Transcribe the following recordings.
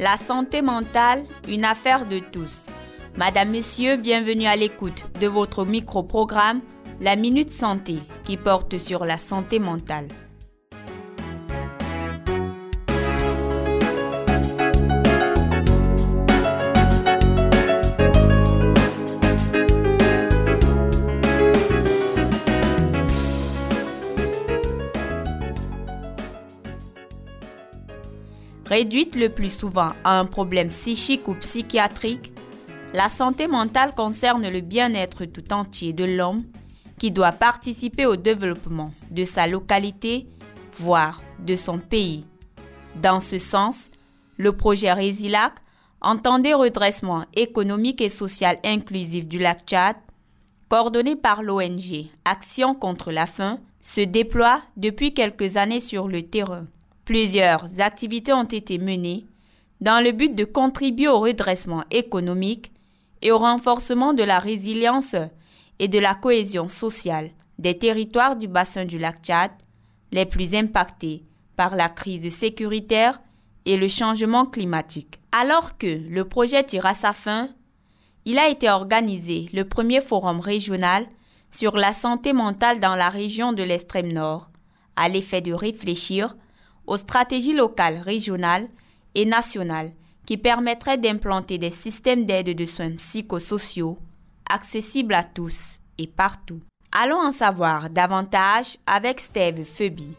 La santé mentale, une affaire de tous. Madame, Monsieur, bienvenue à l'écoute de votre micro-programme La Minute Santé qui porte sur la santé mentale. Réduite le plus souvent à un problème psychique ou psychiatrique, la santé mentale concerne le bien-être tout entier de l'homme qui doit participer au développement de sa localité, voire de son pays. Dans ce sens, le projet Résilac, entendait redressement économique et social inclusif du lac Tchad, coordonné par l'ONG Action contre la faim, se déploie depuis quelques années sur le terrain. Plusieurs activités ont été menées dans le but de contribuer au redressement économique et au renforcement de la résilience et de la cohésion sociale des territoires du bassin du lac Tchad les plus impactés par la crise sécuritaire et le changement climatique. Alors que le projet tire à sa fin, il a été organisé le premier forum régional sur la santé mentale dans la région de l'extrême nord, à l'effet de réfléchir aux stratégies locales, régionales et nationales qui permettraient d'implanter des systèmes d'aide de soins psychosociaux accessibles à tous et partout. Allons en savoir davantage avec Steve Phoebe.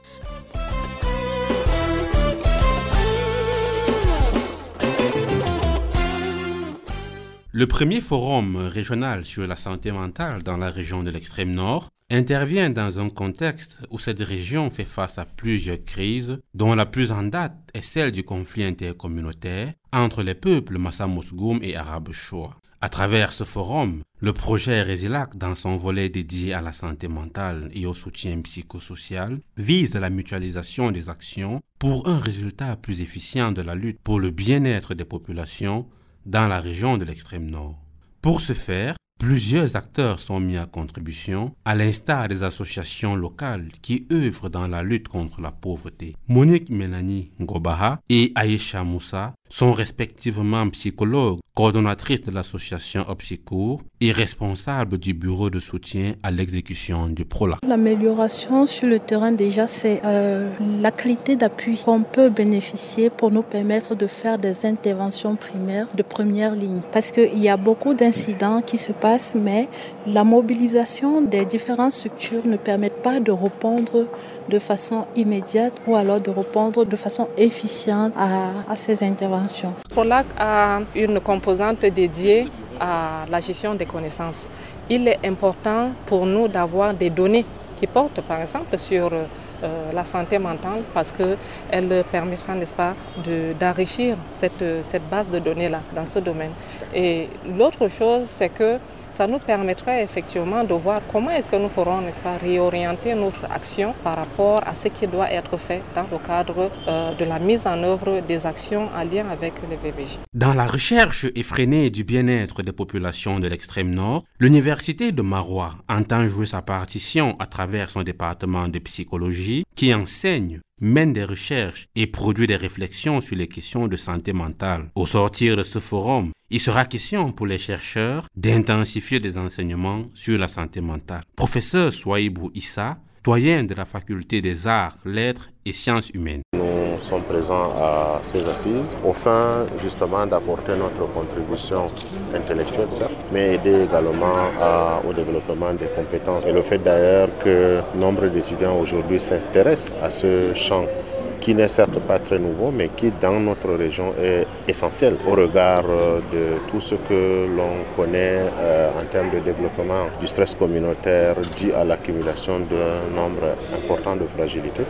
Le premier forum régional sur la santé mentale dans la région de l'extrême nord intervient dans un contexte où cette région fait face à plusieurs crises, dont la plus en date est celle du conflit intercommunautaire entre les peuples Massamousgoum et Arabe Shoa. À travers ce forum, le projet Résilac, dans son volet dédié à la santé mentale et au soutien psychosocial, vise la mutualisation des actions pour un résultat plus efficient de la lutte pour le bien-être des populations dans la région de l'extrême nord. Pour ce faire, Plusieurs acteurs sont mis à contribution, à l'instar des associations locales qui œuvrent dans la lutte contre la pauvreté. Monique Mélanie Ngobaha et Aïcha Moussa sont respectivement psychologues, coordonnatrices de l'association Opsicourt et responsables du bureau de soutien à l'exécution du PROLA. L'amélioration sur le terrain déjà, c'est euh, la qualité d'appui qu'on peut bénéficier pour nous permettre de faire des interventions primaires de première ligne. Parce qu'il y a beaucoup d'incidents qui se passent, mais la mobilisation des différentes structures ne permet pas de répondre de façon immédiate ou alors de répondre de façon efficiente à ces interventions. PROLAC a une composante dédiée à la gestion des connaissances. Il est important pour nous d'avoir des données qui portent par exemple sur euh, la santé mentale parce qu'elle permettra, n'est-ce pas, d'enrichir cette, cette base de données-là dans ce domaine. Et l'autre chose, c'est que ça nous permettrait effectivement de voir comment est-ce que nous pourrons, n'est-ce pas, réorienter notre action par rapport à ce qui doit être fait dans le cadre euh, de la mise en œuvre des actions en lien avec les VBJ. Dans la recherche effrénée du bien-être des populations de l'extrême nord, l'université de Marois entend jouer sa partition à travers son département de psychologie qui enseigne mène des recherches et produit des réflexions sur les questions de santé mentale. Au sortir de ce forum, il sera question pour les chercheurs d'intensifier des enseignements sur la santé mentale. Professeur Swahibou Issa, doyen de la faculté des arts, lettres et sciences humaines. Nous sommes présents à ces assises au fin justement d'apporter notre contribution intellectuelle, mais aider également au développement des compétences. Et le fait d'ailleurs que nombre d'étudiants aujourd'hui s'intéressent à ce champ qui n'est certes pas très nouveau, mais qui dans notre région est essentiel au regard euh, de tout ce que l'on connaît euh, en termes de développement du stress communautaire dû à l'accumulation d'un nombre important de fragilités.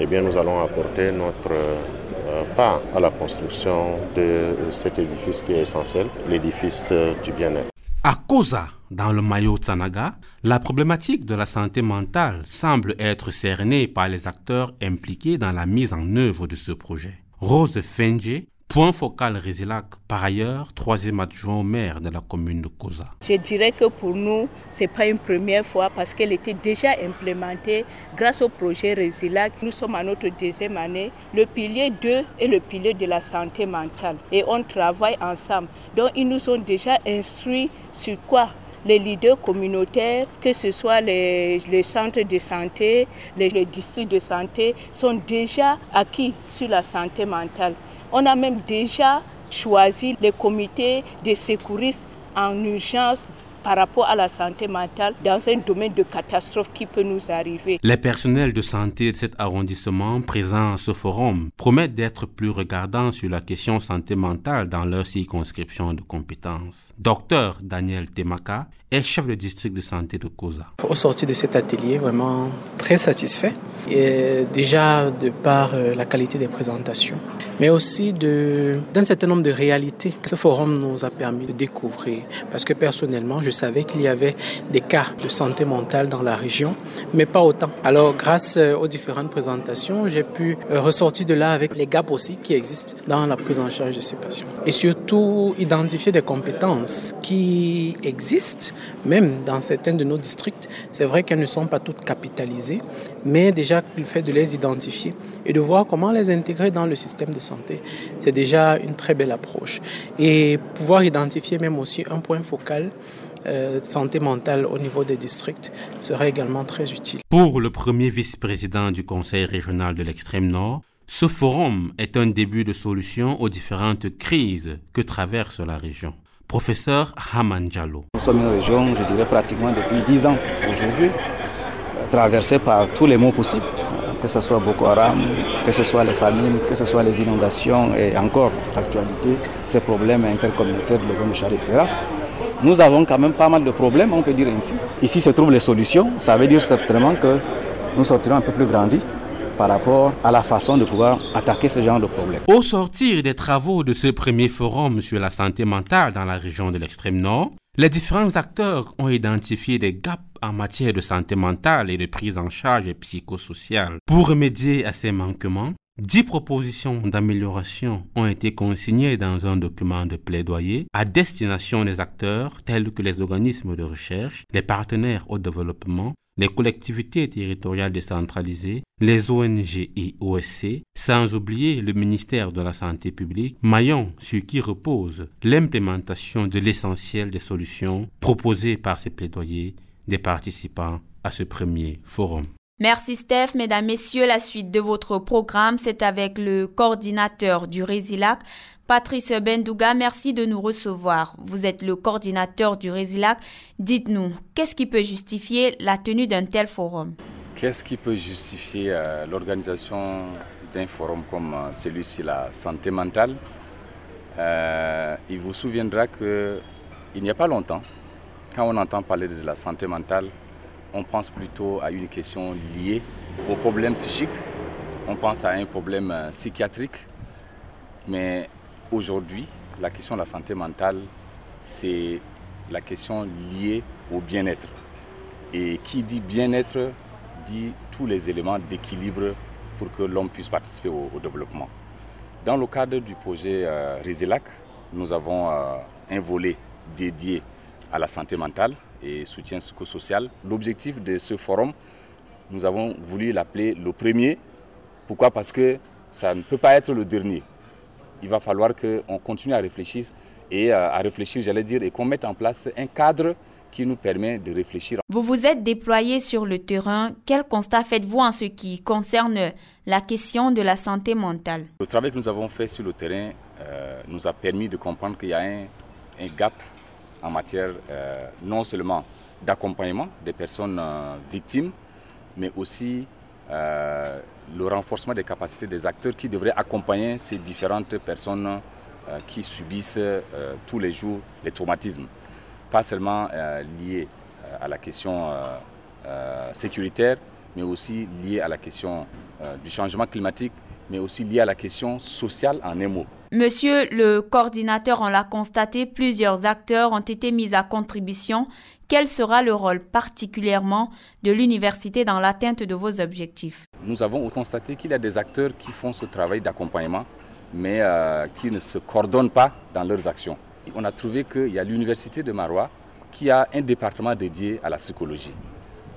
Eh bien, nous allons apporter notre euh, part à la construction de cet édifice qui est essentiel, l'édifice du bien-être. À Koza, dans le maillot Tsanaga, la problématique de la santé mentale semble être cernée par les acteurs impliqués dans la mise en œuvre de ce projet. Rose Fenje, Point focal Résilac, par ailleurs, troisième adjoint au maire de la commune de Koza. Je dirais que pour nous, ce n'est pas une première fois parce qu'elle était déjà implémentée grâce au projet Résilac. Nous sommes à notre deuxième année. Le pilier 2 est le pilier de la santé mentale et on travaille ensemble. Donc ils nous ont déjà instruits sur quoi les leaders communautaires, que ce soit les, centres de santé, les, districts de santé, sont déjà acquis sur la santé mentale. On a même déjà choisi les comités de secouristes en urgence par rapport à la santé mentale dans un domaine de catastrophe qui peut nous arriver. Les personnels de santé de cet arrondissement présents à ce forum promettent d'être plus regardants sur la question santé mentale dans leur circonscription de compétences. Docteur Daniel Temaka est chef de district de santé de Koza. Au sortir de cet atelier, vraiment très satisfait, et déjà de par euh, la qualité des présentations, mais aussi d'un certain nombre de réalités que ce forum nous a permis de découvrir. Parce que personnellement, je savais qu'il y avait des cas de santé mentale dans la région, mais pas autant. Alors, grâce euh, aux différentes présentations, j'ai pu euh, ressortir de là avec les gaps aussi qui existent dans la prise en charge de ces patients. Et surtout, identifier des compétences qui existent, même dans certains de nos districts. C'est vrai qu'elles ne sont pas toutes capitalisées, mais déjà le fait de les identifier et de voir comment les intégrer dans le système de santé, c'est déjà une très belle approche. Et pouvoir identifier même aussi un point focal euh, santé mentale au niveau des districts serait également très utile. Pour le premier vice-président du Conseil régional de l'extrême nord, ce forum est un début de solution aux différentes crises que traverse la région. Professeur Haman Diallo. Nous sommes une région, je dirais pratiquement depuis 10 ans aujourd'hui, traversée par tous les maux possibles, que ce soit Boko Haram, que ce soit les famines, que ce soit les inondations et encore l'actualité, ces problèmes intercommunautaires de l'État, etc nous avons quand même pas mal de problèmes, on peut dire ainsi. Ici se trouvent les solutions, ça veut dire certainement que nous sortirons un peu plus grandis par rapport à la façon de pouvoir attaquer ce genre de problème. Au sortir des travaux de ce premier forum sur la santé mentale dans la région de l'extrême nord, les différents acteurs ont identifié des gaps en matière de santé mentale et de prise en charge psychosociale. Pour remédier à ces manquements, Dix propositions d'amélioration ont été consignées dans un document de plaidoyer à destination des acteurs tels que les organismes de recherche, les partenaires au développement, les collectivités territoriales décentralisées, les ONG et OSC, sans oublier le ministère de la Santé publique, maillon sur qui repose l'implémentation de l'essentiel des solutions proposées par ces plaidoyers des participants à ce premier forum. Merci Steph. Mesdames, Messieurs, la suite de votre programme, c'est avec le coordinateur du Résilac, Patrice Bendouga. Merci de nous recevoir. Vous êtes le coordinateur du Résilac. Dites-nous, qu'est-ce qui peut justifier la tenue d'un tel forum? Qu'est-ce qui peut justifier euh, l'organisation d'un forum comme euh, celui ci la santé mentale? Euh, Il vous souviendra qu'il n'y a pas longtemps, quand on entend parler de la santé mentale, on pense plutôt à une question liée au problème psychique, on pense à un problème euh, psychiatrique, mais aujourd'hui, la question de la santé mentale, c'est la question liée au bien-être. Et qui dit bien-être dit tous les éléments d'équilibre pour que l'homme puisse participer au, développement. Dans le cadre du projet euh, nous avons euh, un volet dédié à la santé mentale et soutien psychosocial. L'objectif de ce forum, nous avons voulu l'appeler le premier. Pourquoi? Parce que ça ne peut pas être le dernier. Il va falloir qu'on continue à réfléchir et euh, à réfléchir, j'allais dire, et qu'on mette en place un cadre qui nous permet de réfléchir. Vous vous êtes déployé sur le terrain. Quel constat faites-vous en ce qui concerne la question de la santé mentale? Le travail que nous avons fait sur le terrain euh, nous a permis de comprendre qu'il y a un, un gap en matière euh, non seulement d'accompagnement des personnes euh, victimes, mais aussi euh, le renforcement des capacités des acteurs qui devraient accompagner ces différentes personnes qui subissent tous les jours les traumatismes. Pas seulement liés à la question sécuritaire, mais aussi liés à la question du changement climatique, mais aussi liés à la question sociale en émo. Monsieur le coordinateur, on l'a constaté, plusieurs acteurs ont été mis à contribution. Quel sera le rôle particulièrement de l'université dans l'atteinte de vos objectifs? Nous avons constaté qu'il y a des acteurs qui font ce travail d'accompagnement, mais euh, qui ne se coordonnent pas dans leurs actions. On a trouvé qu'il y a l'université de Marois qui a un département dédié à la psychologie.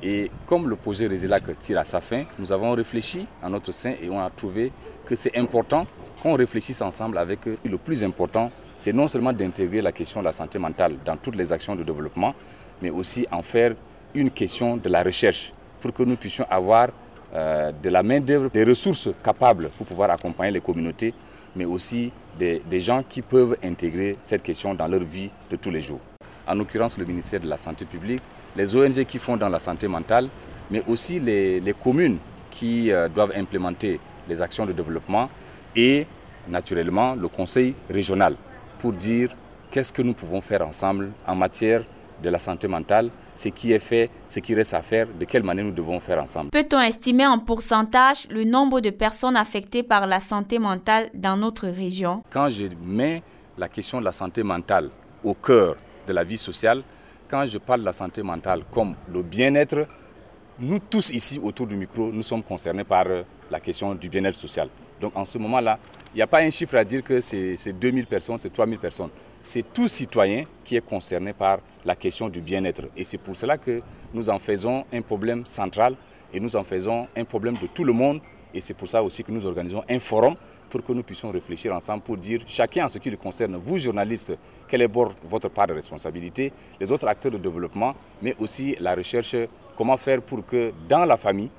Et comme le projet Résilac tire à sa fin, nous avons réfléchi à notre sein et on a trouvé que c'est important qu'on réfléchisse ensemble avec eux. Le plus important, c'est non seulement d'intégrer la question de la santé mentale dans toutes les actions de développement, mais aussi en faire une question de la recherche pour que nous puissions avoir euh, de la main-d'œuvre, des ressources capables pour pouvoir accompagner les communautés, mais aussi des, gens qui peuvent intégrer cette question dans leur vie de tous les jours. En l'occurrence, le ministère de la Santé publique, les ONG qui font dans la santé mentale, mais aussi les, communes qui euh, doivent implémenter les actions de développement et naturellement le conseil régional pour dire qu'est-ce que nous pouvons faire ensemble en matière de la santé mentale, ce qui est fait, ce qui reste à faire, de quelle manière nous devons faire ensemble. Peut-on estimer en pourcentage le nombre de personnes affectées par la santé mentale dans notre région? Quand je mets la question de la santé mentale au cœur de la vie sociale, quand je parle de la santé mentale comme le bien-être, nous tous ici autour du micro, nous sommes concernés par la question du bien-être social. Donc en ce moment-là, il n'y a pas un chiffre à dire que c'est 2000 personnes, c'est 3000 personnes. C'est tout citoyen qui est concerné par la question du bien-être. Et c'est pour cela que nous en faisons un problème central et nous en faisons un problème de tout le monde. Et c'est pour ça aussi que nous organisons un forum pour que nous puissions réfléchir ensemble pour dire chacun en ce qui le concerne, vous journalistes, quelle est votre part de responsabilité, les autres acteurs de développement, mais aussi la recherche, comment faire pour que dans la famille,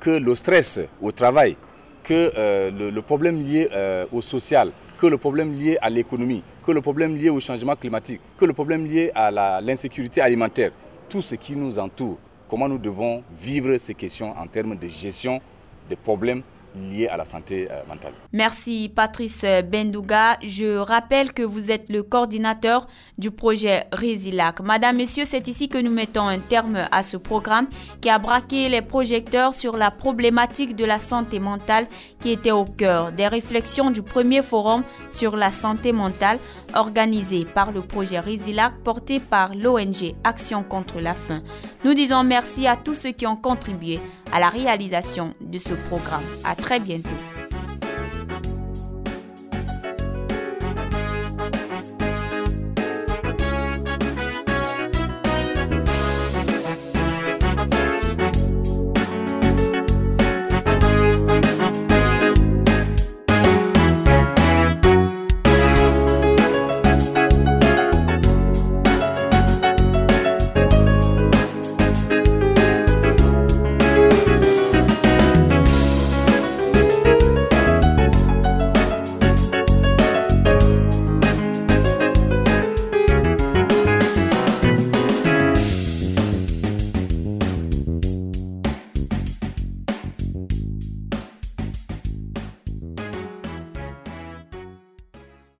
que le stress au travail, que euh, le, problème lié euh, au social, que le problème lié à l'économie, que le problème lié au changement climatique, que le problème lié à l'insécurité alimentaire, tout ce qui nous entoure, comment nous devons vivre ces questions en termes de gestion des problèmes liées à la santé euh, mentale. Merci Patrice Bendouga. Je rappelle que vous êtes le coordinateur du projet Résilac. Madame, Messieurs, c'est ici que nous mettons un terme à ce programme qui a braqué les projecteurs sur la problématique de la santé mentale qui était au cœur des réflexions du premier forum sur la santé mentale organisé par le projet Résilac porté par l'ONG Action contre la faim. Nous disons merci à tous ceux qui ont contribué à la réalisation de ce programme. À très bientôt.